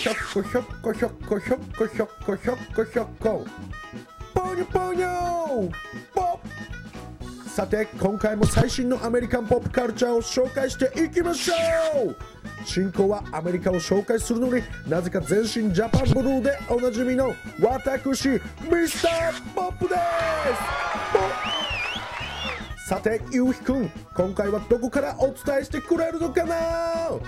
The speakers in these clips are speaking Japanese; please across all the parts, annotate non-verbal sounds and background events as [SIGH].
ひょっこひょっこひょっこひょっこひょっこひょっこ。ひょっこポニョポニョポッ。さて今回も最新のアメリカンポップカルチャーを紹介していきましょう。進行はアメリカを紹介するのになぜか全身ジャパンブルーでおなじみの私ミスターポップです。さてゆうひくん今回はどこからお伝えしてくれるのかな？お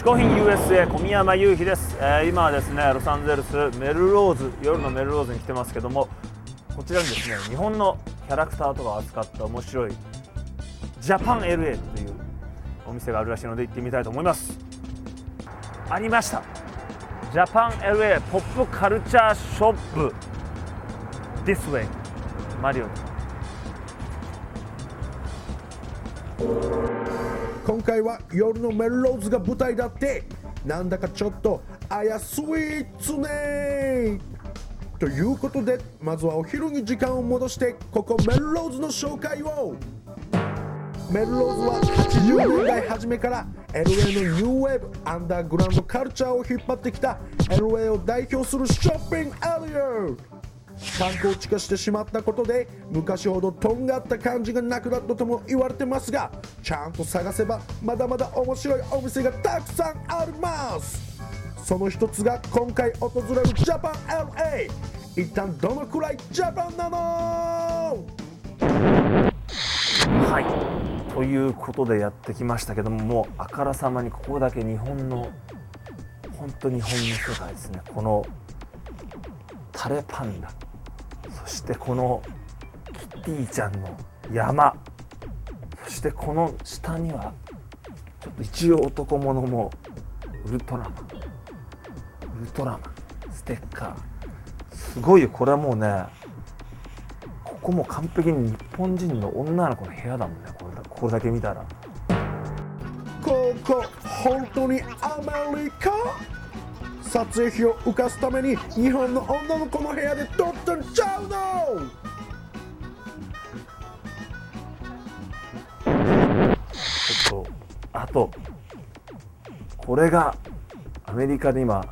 嗜好品 USA 小宮山雄飛です、えー今はですねロサンゼルスメルローズ夜のメルローズに来てますけどもこちらにですね日本のキャラクターとかを扱った面白いジャパン LA というお店があるらしいので行ってみたいと思います。ありました。ジャパン LA ポップカルチャーショップ。This way マリオ。今回は夜のメローズが舞台だって。なんだかちょっとあやスイーツね。ということでまずはお昼に時間を戻してここメルローズの紹介を。メルローズは80年代初めから LA のニューウェーブアンダーグラウンドカルチャーを引っ張ってきた LA を代表するショッピングエリア。観光地化してしまったことで昔ほどとんがった感じがなくなったとも言われてますがちゃんと探せばまだまだ面白いお店がたくさんあります。その一つが今回訪れるジャパン LA 一旦どのくらいジャパンなの？はい。ということでやってきましたけどももうあからさまにここだけ日本の本当日本の世界ですね。このタレパンダ。してこのキティちゃんの山。そしてこの下にはちょっと一応男物もウルトラマン。ウルトラマン。ステッカー。すごいよ。これはもうねここも完璧に日本人の女の子の部屋だもんね。これこれだけ見たら。ここ本当にアメリカ？撮影費を浮かすために日本の女の子の部屋で撮ったんちゃうの？ちょっとあとこれがアメリカで今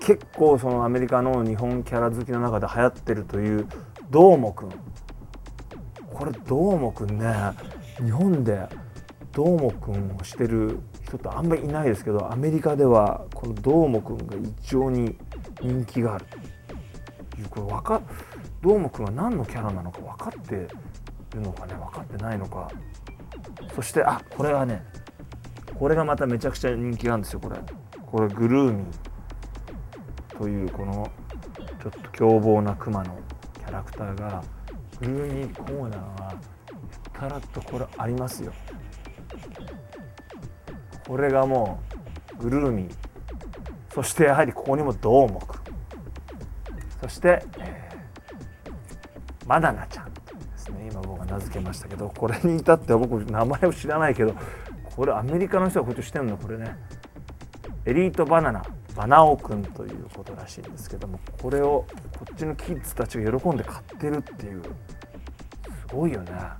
結構そのアメリカの日本キャラ好きの中で流行ってるというどーもくん。これどーもくんね。日本でどーもくんをしてる人ってあんまりいないですけどアメリカではこのどーもくんが異常に人気がある。というこれわかどーもくんは何のキャラなのか分かってるのかね分かってないのか。そしてあこれはねこれがまためちゃくちゃ人気なんですよこれ。これグルーミーというこのちょっと凶暴なクマのキャラクターがグルーミーコーナーはやたらとこれありますよ。これがもうグルーミーそしてやはりここにもどーもくそして、えーバナナちゃんですね。今僕が名付けましたけどこれに至っては僕名前を知らないけどこれアメリカの人がこうやってしてるの？これね。エリートバナナバナオくんということらしいんですけどもこれをこっちのキッズたちが喜んで買ってるっていう。すごいよね。あ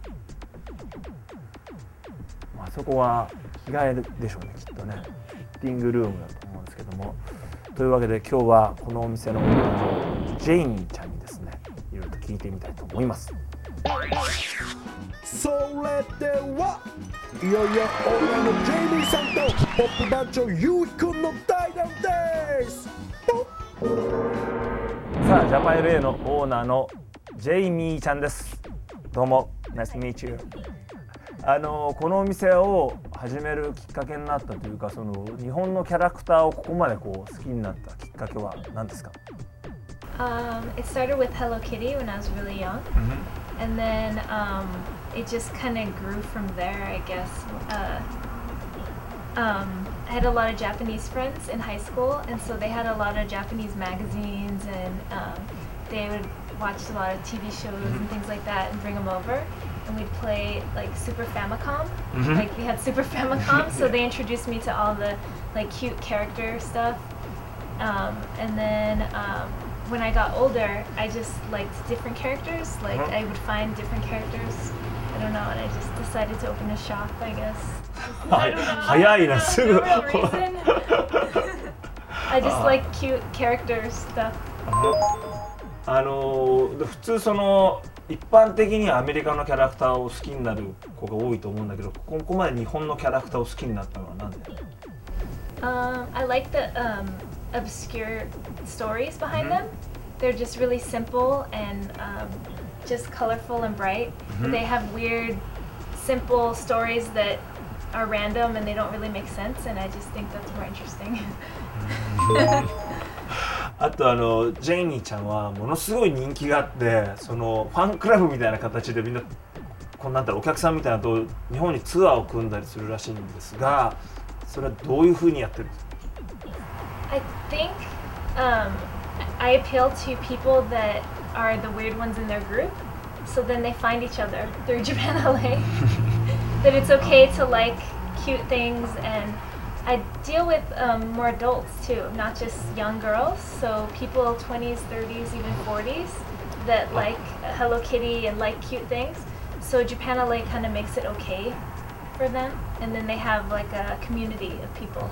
そこは替えでしょうねきっとね。フィッティングルームだと思うんですけども。というわけで今日はこのお店のジェイミーちゃんにですねいろいろと聞いてみたいと思います。それではいよいよオーナーのジェイミーさんとポップ団長ゆうひくんの対談です。さあジャパン LA のオーナーのジェイミーちゃんです。どうも Nice to meet you あのこのお店を始めるきっかけになったというかその日本のキャラクターをここまでこう好きになったきっかけは何ですか Um, it started with Hello Kitty when I was really young, and then um, it just kind of grew from there, I guess. Uh, um, I had a lot of Japanese friends in high school, and so they had a lot of Japanese magazines, and um, they would watch a lot of TV shows and things like that, and bring them over, and we'd play like Super Famicom. Like we had Super Famicom, so [LAUGHS] they introduced me to all the like cute character stuff. Um, and then um, when I got older, I just liked different characters. Like Mhm. I would find different characters I don't know, and I just decided to open a shop, I guess. は I い don't know. 早いなすぐ No real reason. [LAUGHS] I just like cute character stuff. あのー普通その 一般的にはアメリカのキャラクターを好きになる子が多いと思うんだけどここまで日本のキャラクターを好きになったのはなんで Um, I like the um, obscure stories behind Mhm. them. They're just really simple and um, just colorful and bright. But Mhm. they have weird, simple stories that are random and they don't really make sense. And I just think that's more interesting. あとあのジェイニーちゃんはものすごい人気があってそのファンクラブみたいな形でみんなこんなんだろうお客さんみたいなと日本にツアーを組んだりするらしいんですがそれはどういうふうにやってるんですか I think um, I appeal to people that are the weird ones in their group. So then they find each other through Japan LA. that it's okay to like cute things and I deal with um, more adults too, not just young girls. So people 20s, 30s, even 40s that like Hello Kitty and like cute things. So Japan LA kind of makes it okay for them. And then they have like a community of people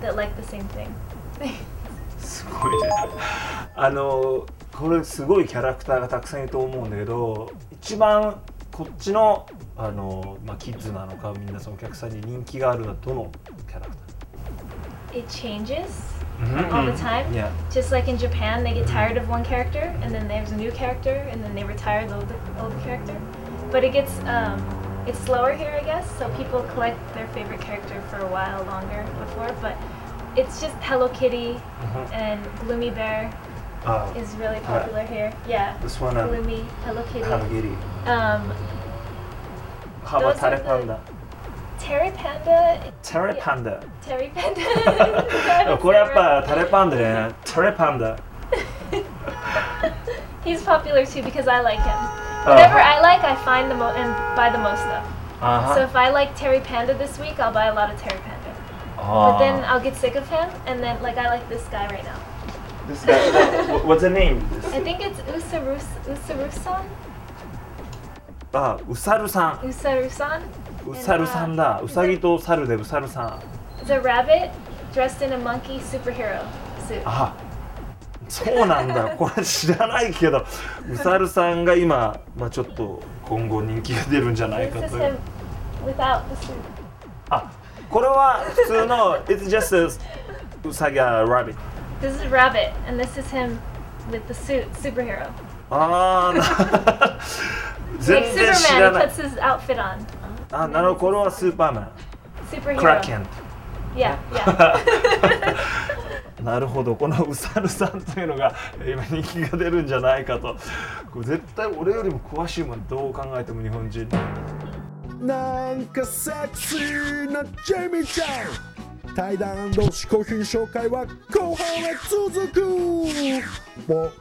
that like the same thing. [LAUGHS] すごいねあのこれすごいキャラクターがたくさんいると思うんだけど一番こっちのあの、まあ、キッズなのかみんなそのお客さんに人気があるのはどのキャラクタ It changes ー all the time. Yeah. Just like in Japan, they get tired of one character, and then there's a new character, and then they retire the old, old character. But it gets um, it's slower here, I guess. So people collect their favorite character for a while longer before. But it's just Hello Kitty Mhm. and Gloomy Bear Ah, is really popular here. Yeah, this one uh, Gloomy Hello Kitty. Hello Kitty Um, How about Those are Terry the- Panda? Terry Panda. Terry Panda. Terry Panda. [LAUGHS] 고래빠, 다래빠인데 Terry Panda. [LAUGHS] He's popular too because I like him. Uh-huh. Whatever uh -huh. I like, I find the most and buy the most of. Uh -huh. So if I like Terry Panda this week, I'll buy a lot of Terry Panda. Uh -huh. But uh-huh. then I'll get sick of him, and then like I like this guy right now. This guy. Uh, what's the name? [LAUGHS] I think it's Usarus Usarusan. Ah, Usarusan. Usarusan. うさるさんだうさぎと猿でうさるさん a rabbit dressed in a monkey superhero suit. あそうなんだこれ知らないけどうさるさんが今、まあ、ちょっと今後人気が出るんじゃないかという without the suit. あこれは普通の It's just a うさぎ a rabbit This is rabbit, and this is him with the suit superhero. ああな Like 全然知ら Superman, ない puts his outfit on. あなるほど。これはスーパーマン。Superhero. クラッケン Yeah, yeah. [LAUGHS] [LAUGHS] なるほど。このうさるさんというのが今人気が出るんじゃないかと。これ絶対俺よりも詳しいもんどう考えても日本人。なんかセクシーなジェイミーちゃん。対談嗜好品紹介は後半へ続く。もう